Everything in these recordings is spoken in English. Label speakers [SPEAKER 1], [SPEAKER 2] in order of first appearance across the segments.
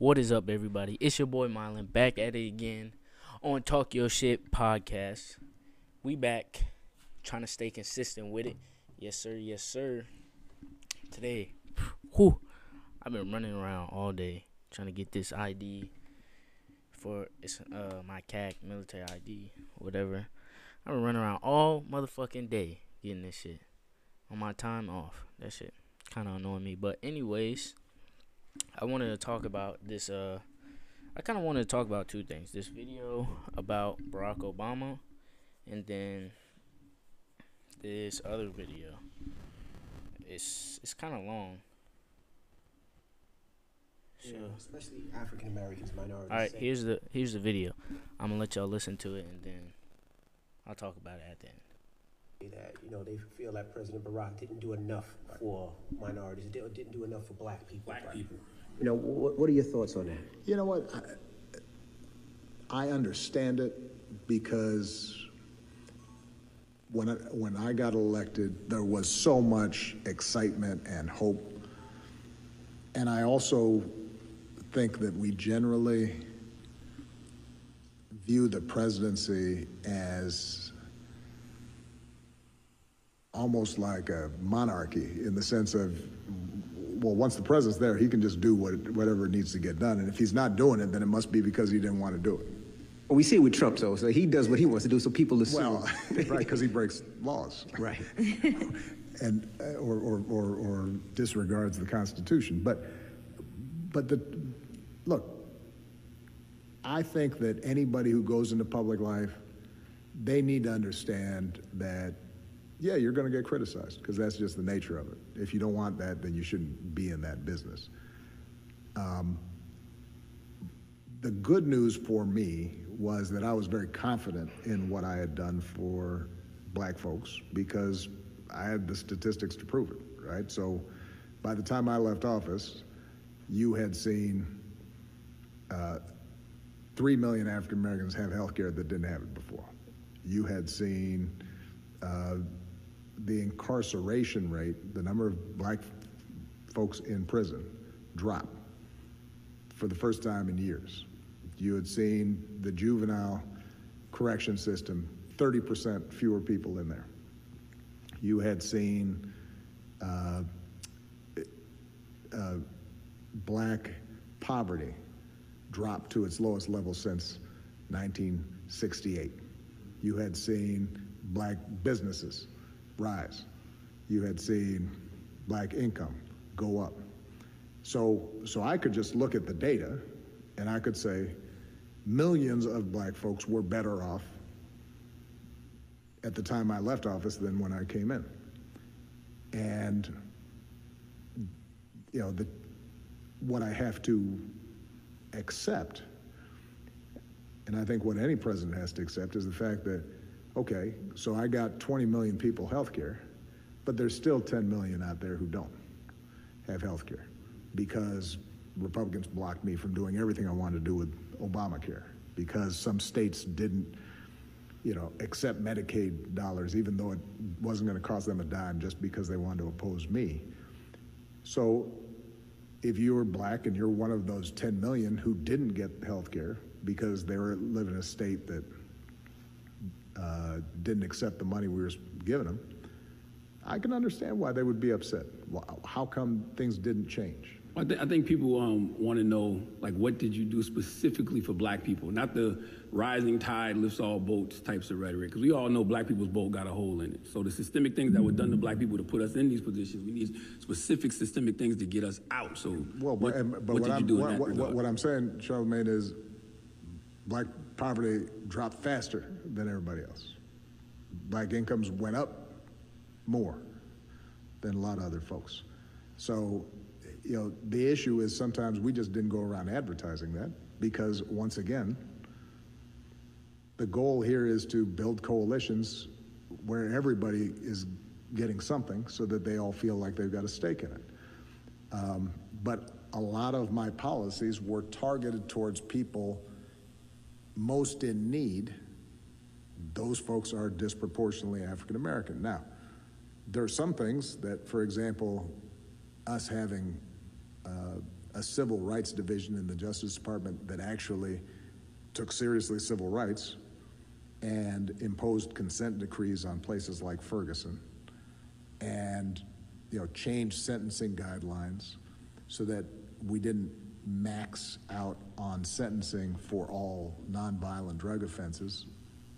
[SPEAKER 1] What is up, everybody? It's your boy Milan back at it again on Talk Your Shit podcast. We back trying to stay consistent with it. Yes, sir. Yes, sir. Today, whew, I've been running around all day trying to get this ID for it's uh my CAC military ID, whatever. I've been running around all motherfucking day getting this shit on my time off. That shit kind of annoying me. But anyways, I wanted to talk about this. Uh, I kind of wanted to talk about two things: this video about Barack Obama, and then this other video. It's it's kind of long.
[SPEAKER 2] Yeah, especially African Americans, minorities.
[SPEAKER 1] All right, here's the here's the video. I'm gonna let y'all listen to it, and then I'll talk about it at the end.
[SPEAKER 2] That you know they feel that President Barack didn't do enough for minorities, did- didn't do enough for black people.
[SPEAKER 3] Black people.
[SPEAKER 2] You know, what, what are your thoughts on that?
[SPEAKER 4] You know what? I, I understand it because when I, when I got elected, there was so much excitement and hope. And I also think that we generally view the presidency as almost like a monarchy in the sense of well, once the president's there, he can just do what, whatever needs to get done. And if he's not doing it, then it must be because he didn't want to do it.
[SPEAKER 2] Well, we see it with Trump, though. So he does what he wants to do, so people assume.
[SPEAKER 4] Well, right, because he breaks laws
[SPEAKER 2] right.
[SPEAKER 4] and uh, or, or, or, or disregards the Constitution. But but the look, I think that anybody who goes into public life, they need to understand that yeah, you're going to get criticized because that's just the nature of it. If you don't want that, then you shouldn't be in that business. Um, the good news for me was that I was very confident in what I had done for black folks because I had the statistics to prove it, right? So by the time I left office, you had seen uh, 3 million African Americans have health care that didn't have it before. You had seen uh, the incarceration rate, the number of black folks in prison, drop for the first time in years. You had seen the juvenile correction system, 30% fewer people in there. You had seen uh, uh, black poverty drop to its lowest level since 1968. You had seen black businesses rise. You had seen black income go up. So, so I could just look at the data and I could say millions of black folks were better off at the time I left office than when I came in. And, you know, the, what I have to accept, and I think what any president has to accept, is the fact that, okay, so I got 20 million people health care, but there's still 10 million out there who don't have health care because Republicans blocked me from doing everything I wanted to do with Obamacare because some states didn't, you know, accept Medicaid dollars, even though it wasn't going to cost them a dime just because they wanted to oppose me. So if you were black and you're one of those 10 million who didn't get health care because they were living in a state that uh, didn't accept the money we were giving them, I can understand why they would be upset. How come things didn't change?
[SPEAKER 3] I, th- I think people um, want to know, like, what did you do specifically for black people? Not the rising tide lifts all boats types of rhetoric, because we all know black people's boat got a hole in it. So the systemic things that were done to black people to put us in these positions, we need specific systemic things to get us out. So
[SPEAKER 4] Well,
[SPEAKER 3] what,
[SPEAKER 4] but, and- but
[SPEAKER 3] what
[SPEAKER 4] what,
[SPEAKER 3] did
[SPEAKER 4] I'm,
[SPEAKER 3] you do
[SPEAKER 4] what, what, what I'm saying, Charlemagne, is black poverty dropped faster than everybody else. Black incomes went up more than a lot of other folks. So, you know, the issue is sometimes we just didn't go around advertising that because, once again, the goal here is to build coalitions where everybody is getting something so that they all feel like they've got a stake in it. Um, but a lot of my policies were targeted towards people most in need. Those folks are disproportionately African American. Now, there are some things that, for example, us having uh, a civil rights division in the Justice Department that actually took seriously civil rights and imposed consent decrees on places like Ferguson and you know changed sentencing guidelines so that we didn't max out on sentencing for all nonviolent drug offenses,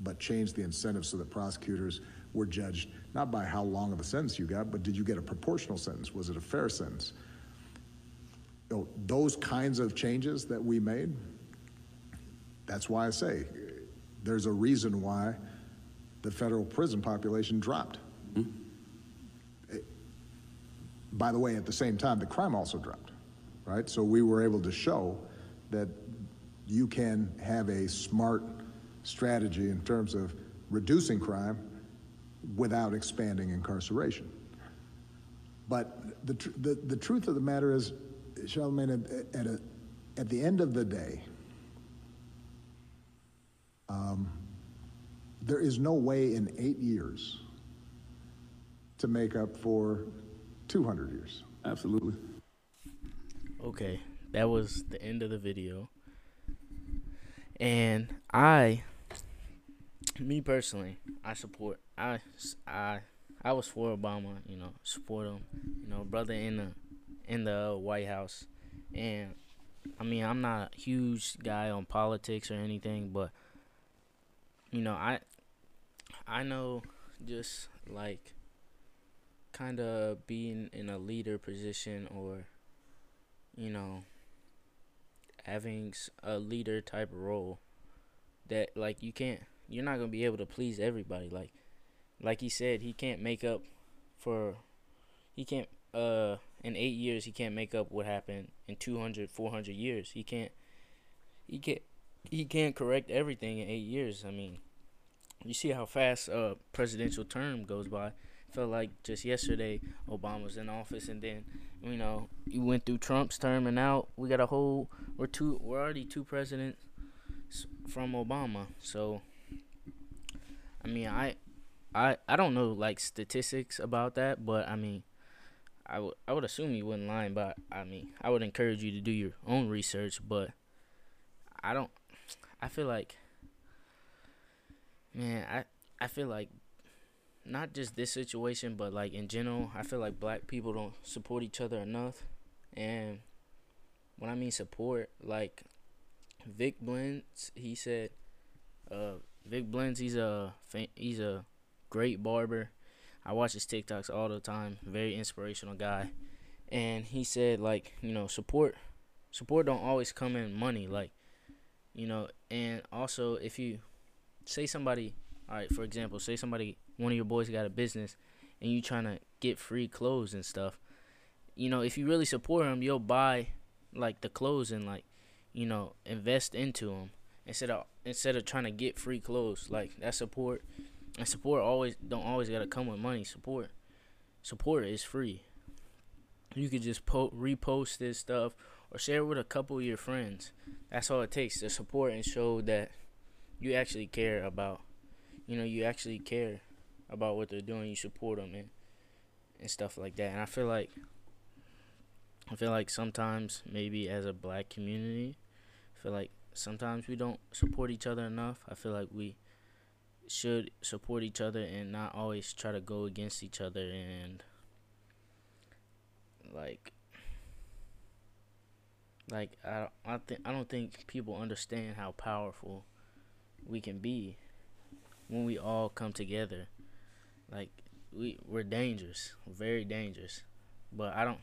[SPEAKER 4] but change the incentives so that prosecutors were judged not by how long of a sentence you got, but did you get a proportional sentence? Was it a fair sentence? You know, those kinds of changes that we made, that's why I say there's a reason why the federal prison population dropped. It- by the way, at the same time, the crime also dropped, right? So we were able to show that you can have a smart strategy in terms of reducing crime without expanding incarceration. But the, tr- the, the truth of the matter is, Charlemagne, at, at, a, at the end of the day, um, there is no way in eight years to make up for 200 years.
[SPEAKER 3] Absolutely.
[SPEAKER 1] Okay, that was the end of the video. And I, me personally, I support. I, I, I was for Obama. You know, support him. You know, brother in the, in the uh, White House, and I mean, I'm not a huge guy on politics or anything, but you know, I, I know just like, kind of being in a leader position or you know, having a leader type role that like you can't you're not going to be able to please everybody. Like like he said he can't make up for he can't uh in 8 years he can't make up what happened in 200 400 years. He can't he can't he can't correct everything in 8 years. I mean you see how fast a presidential term goes by felt like just yesterday Obama was in office and then you know, you went through Trump's term and now we got a whole we're two we're already two presidents from Obama. So I mean, I I I don't know like statistics about that, but I mean, I would I would assume you wouldn't lie, but I mean, I would encourage you to do your own research, but I don't I feel like man, I I feel like not just this situation, but like in general, I feel like black people don't support each other enough. And when I mean support, like Vic Blends, he said, uh, Vic Blends, he's a he's a great barber. I watch his TikToks all the time. Very inspirational guy. And he said like, you know, support support don't always come in money like, you know, and also if you say somebody, all right, for example, say somebody one of your boys got a business and you trying to get free clothes and stuff, you know, if you really support him, you'll buy like the clothes and like, you know, invest into them instead of instead of trying to get free clothes. Like that support and support always don't always gotta come with money. Support, support is free. You could just po- repost this stuff or share it with a couple of your friends. That's all it takes to support and show that you actually care about, you know, you actually care about what they're doing. You support them and and stuff like that. And I feel like I feel like sometimes maybe as a black community, I feel like sometimes we don't support each other enough. I feel like we should support each other and not always try to go against each other and like like I I think I don't think people understand how powerful we can be when we all come together. Like we we're dangerous, very dangerous. But I don't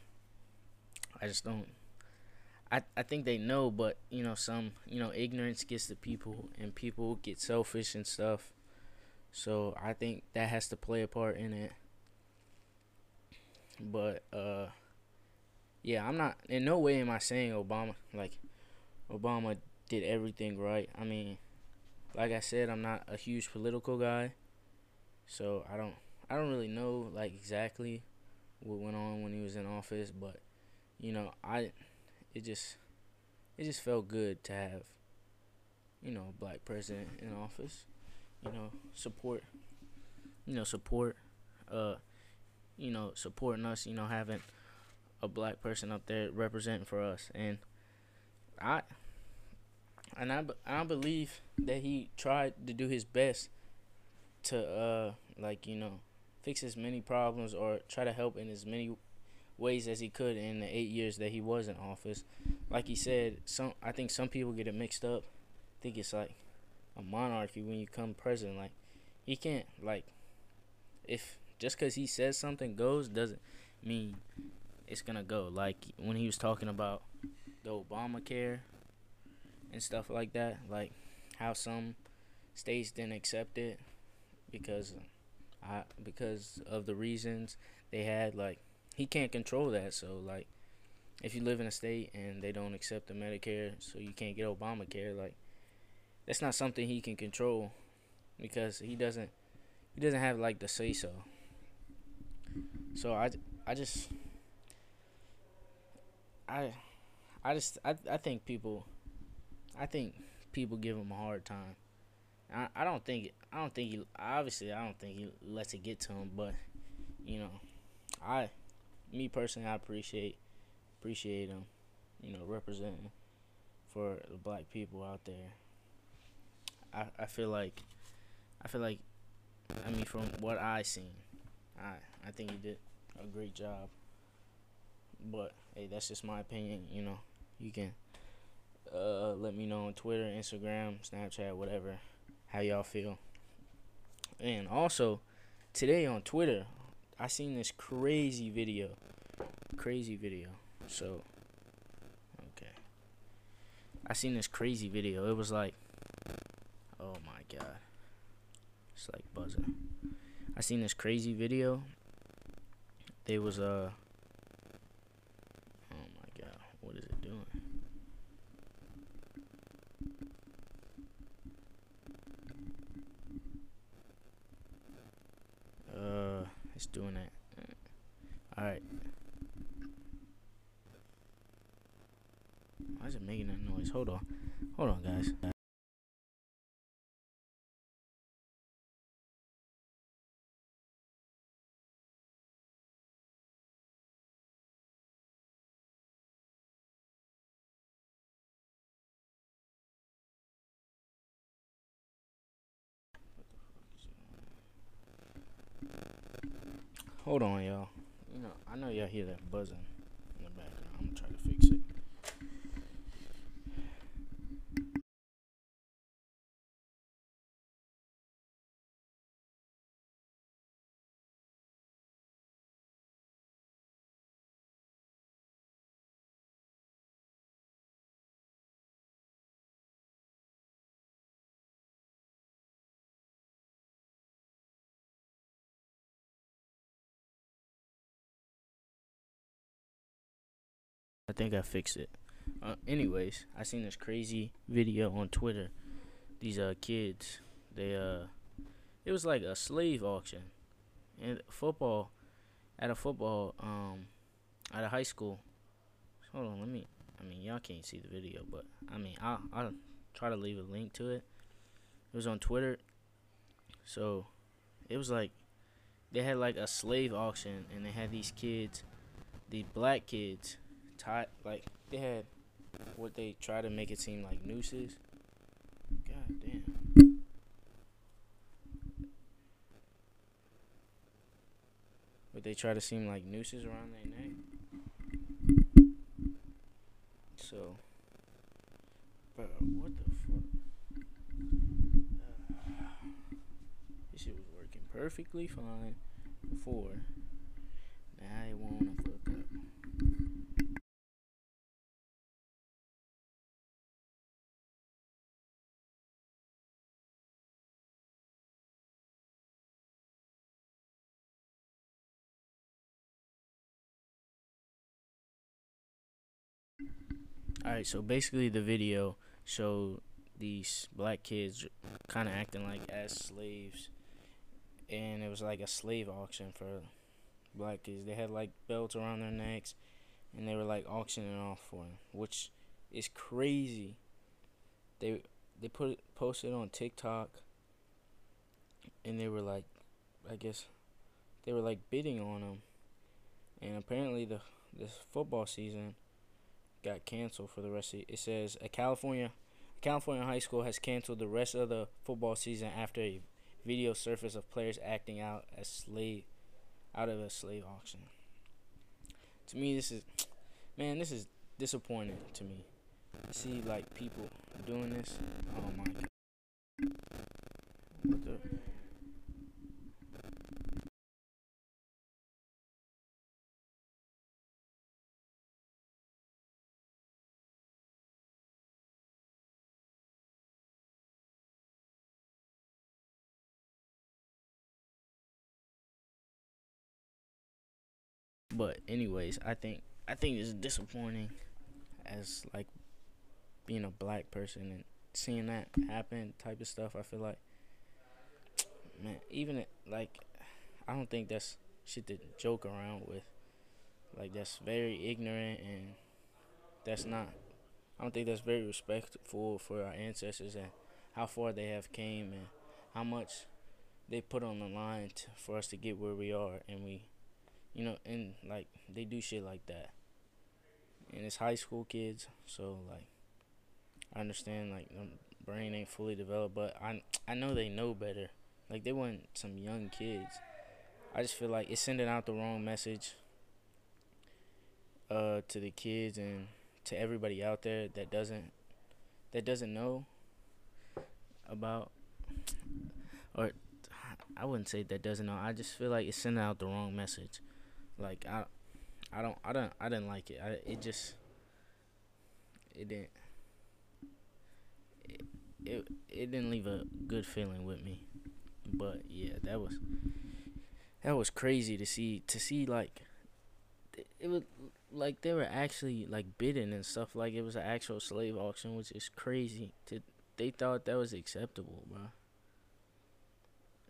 [SPEAKER 1] I just don't I, I think they know but you know some you know ignorance gets to people and people get selfish and stuff. So I think that has to play a part in it. But uh yeah, I'm not in no way am I saying Obama like Obama did everything right. I mean, like I said, I'm not a huge political guy. So I don't I don't really know like exactly what went on when he was in office, but you know, I it just it just felt good to have you know, a black president in office. You know, support you know, support uh you know, supporting us, you know, having a black person up there representing for us, and I and I, I believe that he tried to do his best to uh like you know fix as many problems or try to help in as many ways as he could in the eight years that he was in office. Like he said, some I think some people get it mixed up. I think it's like a monarchy when you come president. Like he can't like if just because he says something goes doesn't mean it's gonna go. Like when he was talking about the Obamacare and stuff like that, like how some states didn't accept it because I because of the reasons they had. Like he can't control that, so like if you live in a state and they don't accept the Medicare, so you can't get Obamacare, like that's not something he can control because he doesn't he doesn't have like the say so. So I I just I I just I I think people I think people give him a hard time. I I don't think I don't think he obviously I don't think he lets it get to him, but you know, I me personally I appreciate appreciate him, you know, representing for the black people out there. I I feel like I feel like I mean from what I seen, I I think he did a great job. But hey, that's just my opinion, you know. You can uh, let me know on Twitter, Instagram, Snapchat, whatever, how y'all feel. And also, today on Twitter, I seen this crazy video. Crazy video. So, okay. I seen this crazy video. It was like, oh my god. It's like buzzing. I seen this crazy video. They was, uh, oh my god, what is it doing? Uh, it's doing that. All right. Why is it making that noise? Hold on. Hold on, guys. Hold on, y'all. You know, I know y'all hear that buzzing I think I fixed it. Uh, anyways, I seen this crazy video on Twitter. These uh kids, they uh, it was like a slave auction, and football, at a football um, at a high school. Hold on, let me. I mean, y'all can't see the video, but I mean, I'll I'll try to leave a link to it. It was on Twitter. So, it was like they had like a slave auction, and they had these kids, these black kids tied like they had what they try to make it seem like nooses. God damn. But they try to seem like nooses around their neck. So, bro, what the fuck? this shit was working perfectly fine before. Alright, so basically the video showed these black kids kind of acting like as slaves. And it was like a slave auction for black kids. They had like belts around their necks and they were like auctioning off for them, which is crazy. They they put it, posted on TikTok and they were like I guess they were like bidding on them. And apparently the this football season got canceled for the rest of it says a California California high school has canceled the rest of the football season after a video surfaced of players acting out as slave out of a slave auction. To me this is man, this is disappointing to me. I see like people doing this. Oh my god. But anyways, I think I think it's disappointing as like being a black person and seeing that happen type of stuff. I feel like man, even like I don't think that's shit to joke around with. Like that's very ignorant and that's not. I don't think that's very respectful for our ancestors and how far they have came and how much they put on the line to, for us to get where we are and we you know, and like they do shit like that. And it's high school kids, so like I understand like the brain ain't fully developed, but I I know they know better. Like they weren't some young kids. I just feel like it's sending out the wrong message uh to the kids and to everybody out there that doesn't that doesn't know about or I wouldn't say that doesn't know. I just feel like it's sending out the wrong message. Like I, I don't, I don't, I didn't like it. I, it just, it didn't, it, it, it didn't leave a good feeling with me. But yeah, that was, that was crazy to see. To see like, it was like they were actually like bidding and stuff. Like it was an actual slave auction, which is crazy. To they thought that was acceptable, bro.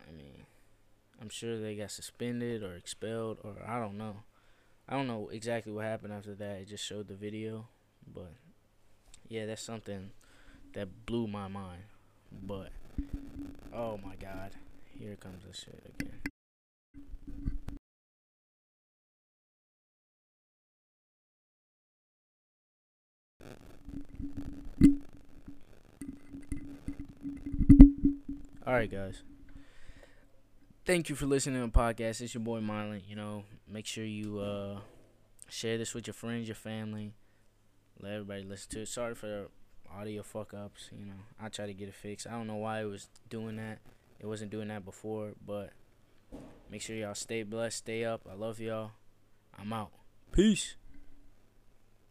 [SPEAKER 1] I mean. I'm sure they got suspended or expelled or I don't know. I don't know exactly what happened after that. It just showed the video, but yeah, that's something that blew my mind. But oh my god, here comes this shit again. All right, guys thank you for listening to the podcast. It's your boy Milan. You know, make sure you uh, share this with your friends, your family. Let everybody listen to it. Sorry for the audio fuck ups. You know, I try to get it fixed. I don't know why it was doing that. It wasn't doing that before, but make sure y'all stay blessed, stay up. I love y'all. I'm out. Peace.